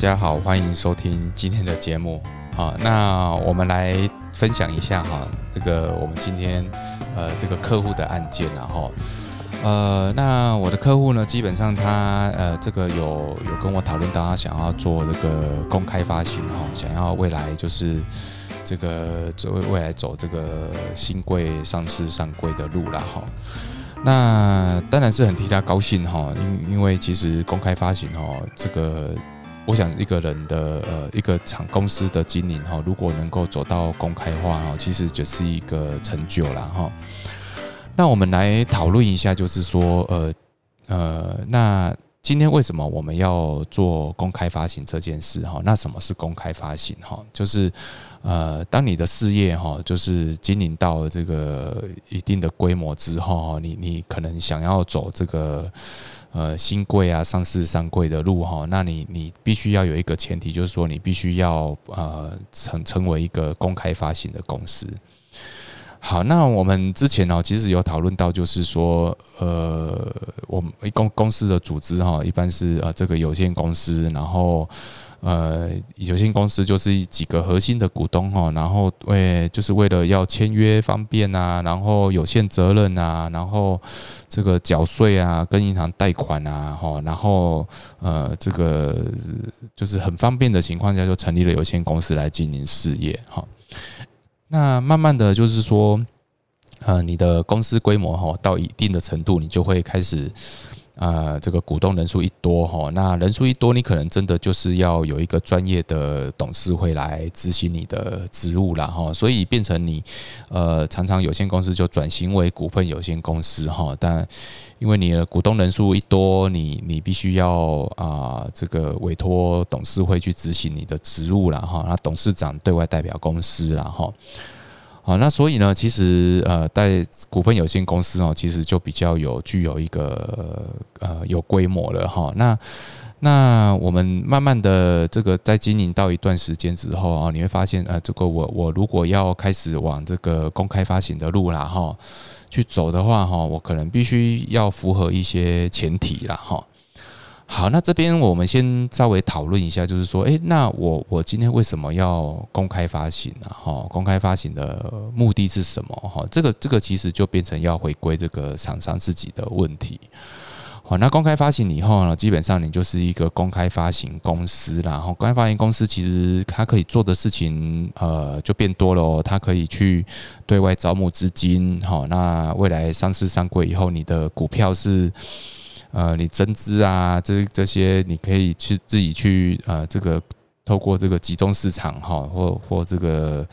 大家好，欢迎收听今天的节目。好，那我们来分享一下哈，这个我们今天呃这个客户的案件，然后呃那我的客户呢，基本上他呃这个有有跟我讨论到他想要做这个公开发行哈，想要未来就是这个走未来走这个新贵上市上柜的路了哈。那当然是很替他高兴哈，因因为其实公开发行哈，这个我想一个人的呃一个厂公司的经营哈，如果能够走到公开化哈，其实就是一个成就了哈。那我们来讨论一下，就是说呃呃，那今天为什么我们要做公开发行这件事哈？那什么是公开发行哈？就是。呃，当你的事业哈，就是经营到这个一定的规模之后哈，你你可能想要走这个呃新贵啊、上市上柜的路哈，那你你必须要有一个前提，就是说你必须要呃成成为一个公开发行的公司。好，那我们之前呢，其实有讨论到，就是说呃，我们公公司的组织哈，一般是呃这个有限公司，然后。呃，有限公司就是几个核心的股东哈，然后为就是为了要签约方便啊，然后有限责任啊，然后这个缴税啊，跟银行贷款啊，哈，然后呃，这个就是很方便的情况下，就成立了有限公司来经营事业哈。那慢慢的就是说，呃，你的公司规模哈到一定的程度，你就会开始。啊，这个股东人数一多哈，那人数一多，你可能真的就是要有一个专业的董事会来执行你的职务了哈，所以变成你呃，常常有限公司就转型为股份有限公司哈，但因为你的股东人数一多，你你必须要啊，这个委托董事会去执行你的职务了哈，那董事长对外代表公司了哈。好，那所以呢，其实呃，在股份有限公司哦，其实就比较有具有一个呃有规模了哈。那那我们慢慢的这个在经营到一段时间之后啊，你会发现呃，这个我我如果要开始往这个公开发行的路啦哈去走的话哈，我可能必须要符合一些前提啦哈。好，那这边我们先稍微讨论一下，就是说，诶，那我我今天为什么要公开发行呢？哈，公开发行的目的是什么？哈，这个这个其实就变成要回归这个厂商自己的问题。好，那公开发行以后呢，基本上你就是一个公开发行公司啦。然后公开发行公司其实它可以做的事情，呃，就变多了哦。它可以去对外招募资金，好，那未来上市上柜以后，你的股票是。呃，你增资啊，这这些你可以去自己去呃，这个透过这个集中市场哈，或或这个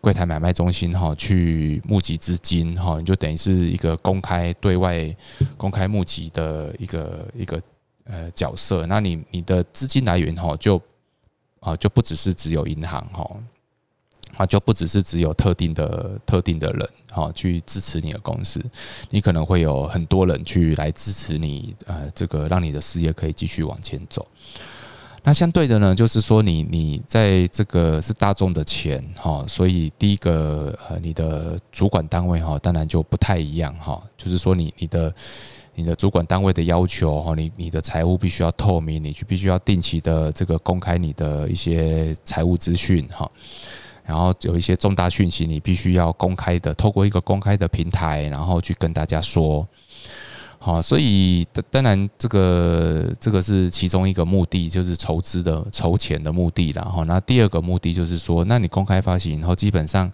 柜台买卖中心哈，去募集资金哈，你就等于是一个公开对外公开募集的一个一个呃角色。那你你的资金来源哈，就啊就不只是只有银行哈。啊，就不只是只有特定的特定的人哈去支持你的公司，你可能会有很多人去来支持你，呃，这个让你的事业可以继续往前走。那相对的呢，就是说你你在这个是大众的钱哈，所以第一个呃，你的主管单位哈，当然就不太一样哈，就是说你你的你的主管单位的要求哈，你你的财务必须要透明，你去必须要定期的这个公开你的一些财务资讯哈。然后有一些重大讯息，你必须要公开的，透过一个公开的平台，然后去跟大家说。好，所以当然这个这个是其中一个目的，就是筹资的筹钱的目的。然后，那第二个目的就是说，那你公开发行，然后基本上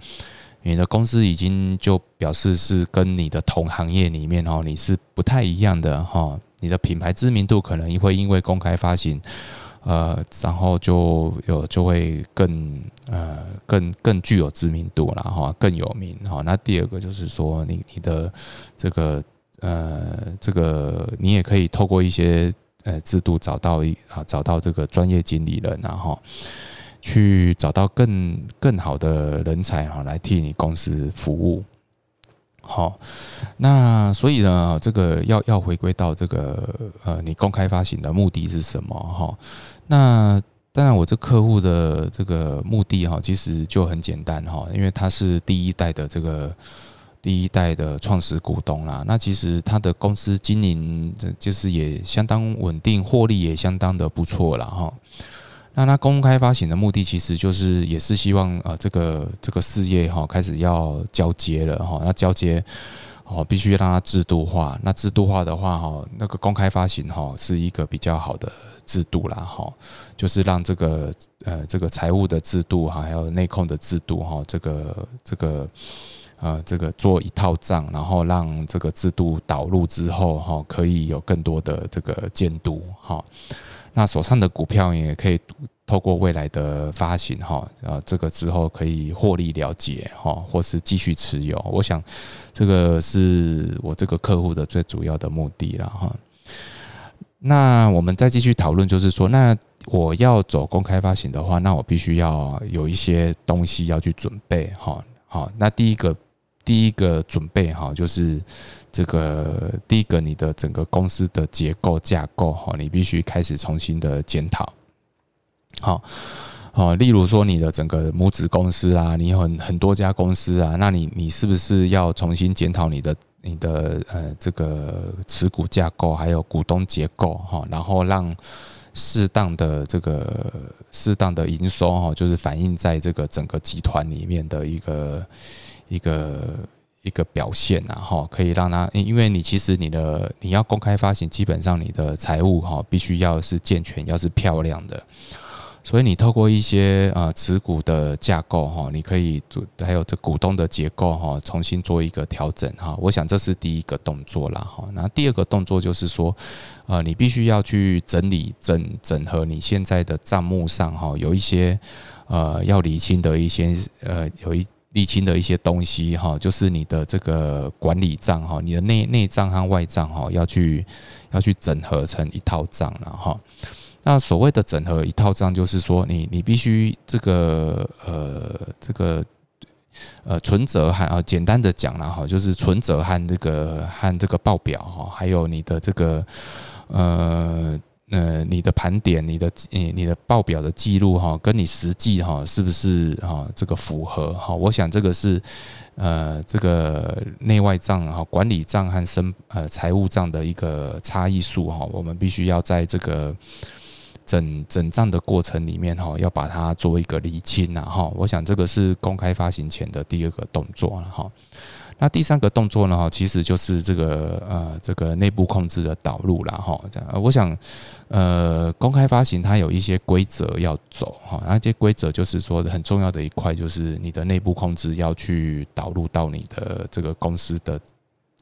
你的公司已经就表示是跟你的同行业里面哦，你是不太一样的哈。你的品牌知名度可能会因为公开发行。呃，然后就有就会更呃更更具有知名度了哈，更有名哈。那第二个就是说，你你的这个呃这个你也可以透过一些呃制度找到一啊找到这个专业经理人然后去找到更更好的人才哈来替你公司服务。好，那所以呢，这个要要回归到这个呃，你公开发行的目的是什么？哈，那当然，我这客户的这个目的哈，其实就很简单哈，因为他是第一代的这个第一代的创始股东啦。那其实他的公司经营就是也相当稳定，获利也相当的不错了哈。那他公开发行的目的，其实就是也是希望呃，这个这个事业哈开始要交接了哈。那交接哦，必须让它制度化。那制度化的话哈，那个公开发行哈是一个比较好的制度啦哈，就是让这个呃这个财务的制度哈，还有内控的制度哈，这个这个呃这个做一套账，然后让这个制度导入之后哈，可以有更多的这个监督哈。那手上的股票也可以透过未来的发行哈，呃，这个之后可以获利了结哈，或是继续持有。我想这个是我这个客户的最主要的目的了哈。那我们再继续讨论，就是说，那我要走公开发行的话，那我必须要有一些东西要去准备哈。好，那第一个第一个准备哈，就是。这个第一个，你的整个公司的结构架构哈，你必须开始重新的检讨。好，好，例如说你的整个母子公司啊，你很很多家公司啊，那你你是不是要重新检讨你的你的呃这个持股架构，还有股东结构哈，然后让适当的这个适当的营收哈，就是反映在这个整个集团里面的一个一个。一个表现啊，哈，可以让他，因为你其实你的你要公开发行，基本上你的财务哈必须要是健全，要是漂亮的，所以你透过一些呃持股的架构哈，你可以做，还有这股东的结构哈，重新做一个调整哈。我想这是第一个动作啦哈。那第二个动作就是说，呃，你必须要去整理整整合你现在的账目上哈，有一些呃要理清的一些呃有一。沥清的一些东西哈，就是你的这个管理账哈，你的内内账和外账哈，要去要去整合成一套账了哈。那所谓的整合一套账，就是说你你必须这个呃这个呃存折和啊简单的讲了哈，就是存折和这个和这个报表哈，还有你的这个呃。呃，你的盘点，你的你你的报表的记录哈，跟你实际哈是不是哈这个符合哈？我想这个是呃这个内外账哈管理账和生呃财务账的一个差异数哈，我们必须要在这个整整账的过程里面哈，要把它做一个理清呐哈。我想这个是公开发行前的第二个动作了哈。那第三个动作呢？其实就是这个呃，这个内部控制的导入了哈。这样，我想，呃，公开发行它有一些规则要走哈。那这些规则就是说很重要的一块，就是你的内部控制要去导入到你的这个公司的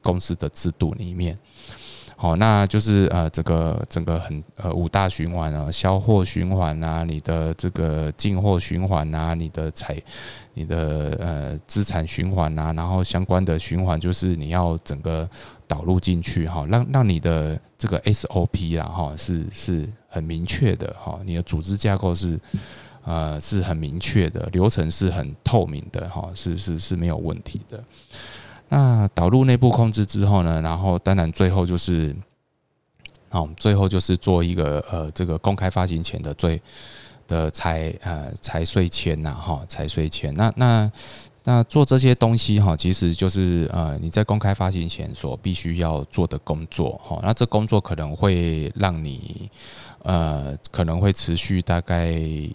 公司的制度里面。好，那就是呃，这个整个很呃五大循环啊，销货循环啊，你的这个进货循环啊，你的财，你的呃资产循环啊，然后相关的循环就是你要整个导入进去哈，让让你的这个 SOP 啦哈是是很明确的哈，你的组织架构是呃是很明确的，流程是很透明的哈，是是是没有问题的。那导入内部控制之后呢，然后当然最后就是，好，最后就是做一个呃这个公开发行前的最的财呃财税签呐哈财税签。那那那做这些东西哈，其实就是呃你在公开发行前所必须要做的工作哈。那这工作可能会让你呃可能会持续大概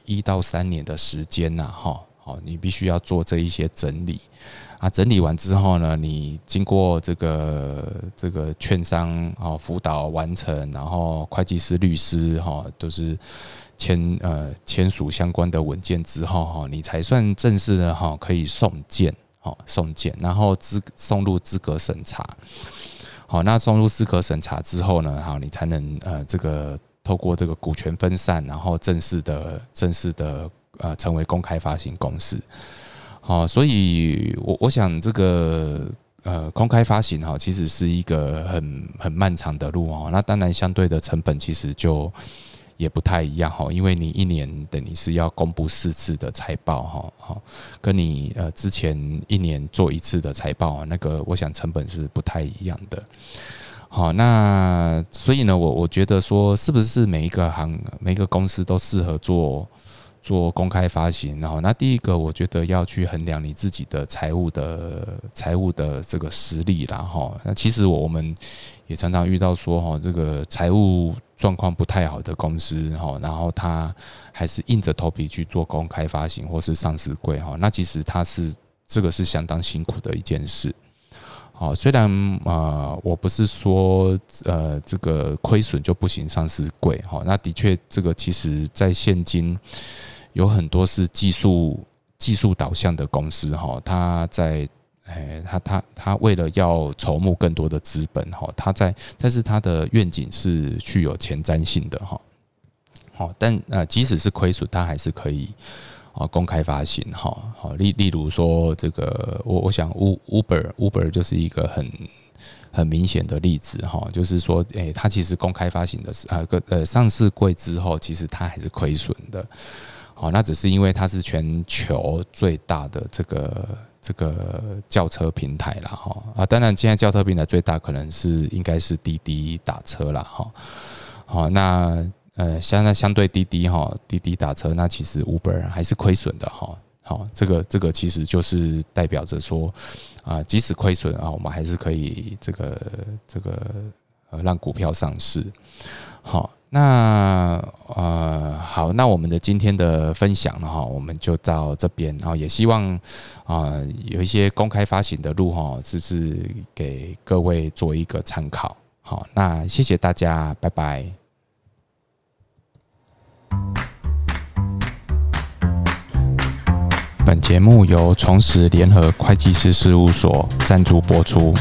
一到三年的时间呐哈。好，你必须要做这一些整理。啊，整理完之后呢，你经过这个这个券商啊辅导完成，然后会计师、律师哈都是签呃签署相关的文件之后哈，你才算正式的哈可以送件，好送件，然后资送入资格审查。好，那送入资格审查之后呢，哈，你才能呃这个透过这个股权分散，然后正式的正式的呃成为公开发行公司。好，所以我我想这个呃公开发行哈，其实是一个很很漫长的路哦。那当然相对的成本其实就也不太一样哈，因为你一年等于是要公布四次的财报哈，好，跟你呃之前一年做一次的财报那个，我想成本是不太一样的。好，那所以呢，我我觉得说是不是每一个行每一个公司都适合做？做公开发行，然后那第一个我觉得要去衡量你自己的财务的财务的这个实力啦哈。那其实我们也常常遇到说哈，这个财务状况不太好的公司哈，然后他还是硬着头皮去做公开发行或是上市柜哈，那其实他是这个是相当辛苦的一件事。好，虽然啊，我不是说呃这个亏损就不行，上市贵哈，那的确这个其实在现今有很多是技术技术导向的公司哈，他在哎他他他为了要筹募更多的资本哈，他在但是他的愿景是具有前瞻性的哈，好，但呃即使是亏损，他还是可以。啊，公开发行哈，好例例如说这个，我我想，Uber Uber 就是一个很很明显的例子哈，就是说，诶，它其实公开发行的是啊个呃上市柜之后，其实它还是亏损的，好，那只是因为它是全球最大的这个这个轿车平台了哈啊，当然现在轿车平台最大可能是应该是滴滴打车了哈，好那。呃，现在相对滴滴哈，滴滴打车，那其实 Uber 还是亏损的哈。好，这个这个其实就是代表着说，啊，即使亏损啊，我们还是可以这个这个呃让股票上市。好，那呃好，那我们的今天的分享呢哈，我们就到这边，然后也希望啊有一些公开发行的路哈，是是给各位做一个参考。好，那谢谢大家，拜拜。本节目由重实联合会计师事务所赞助播出。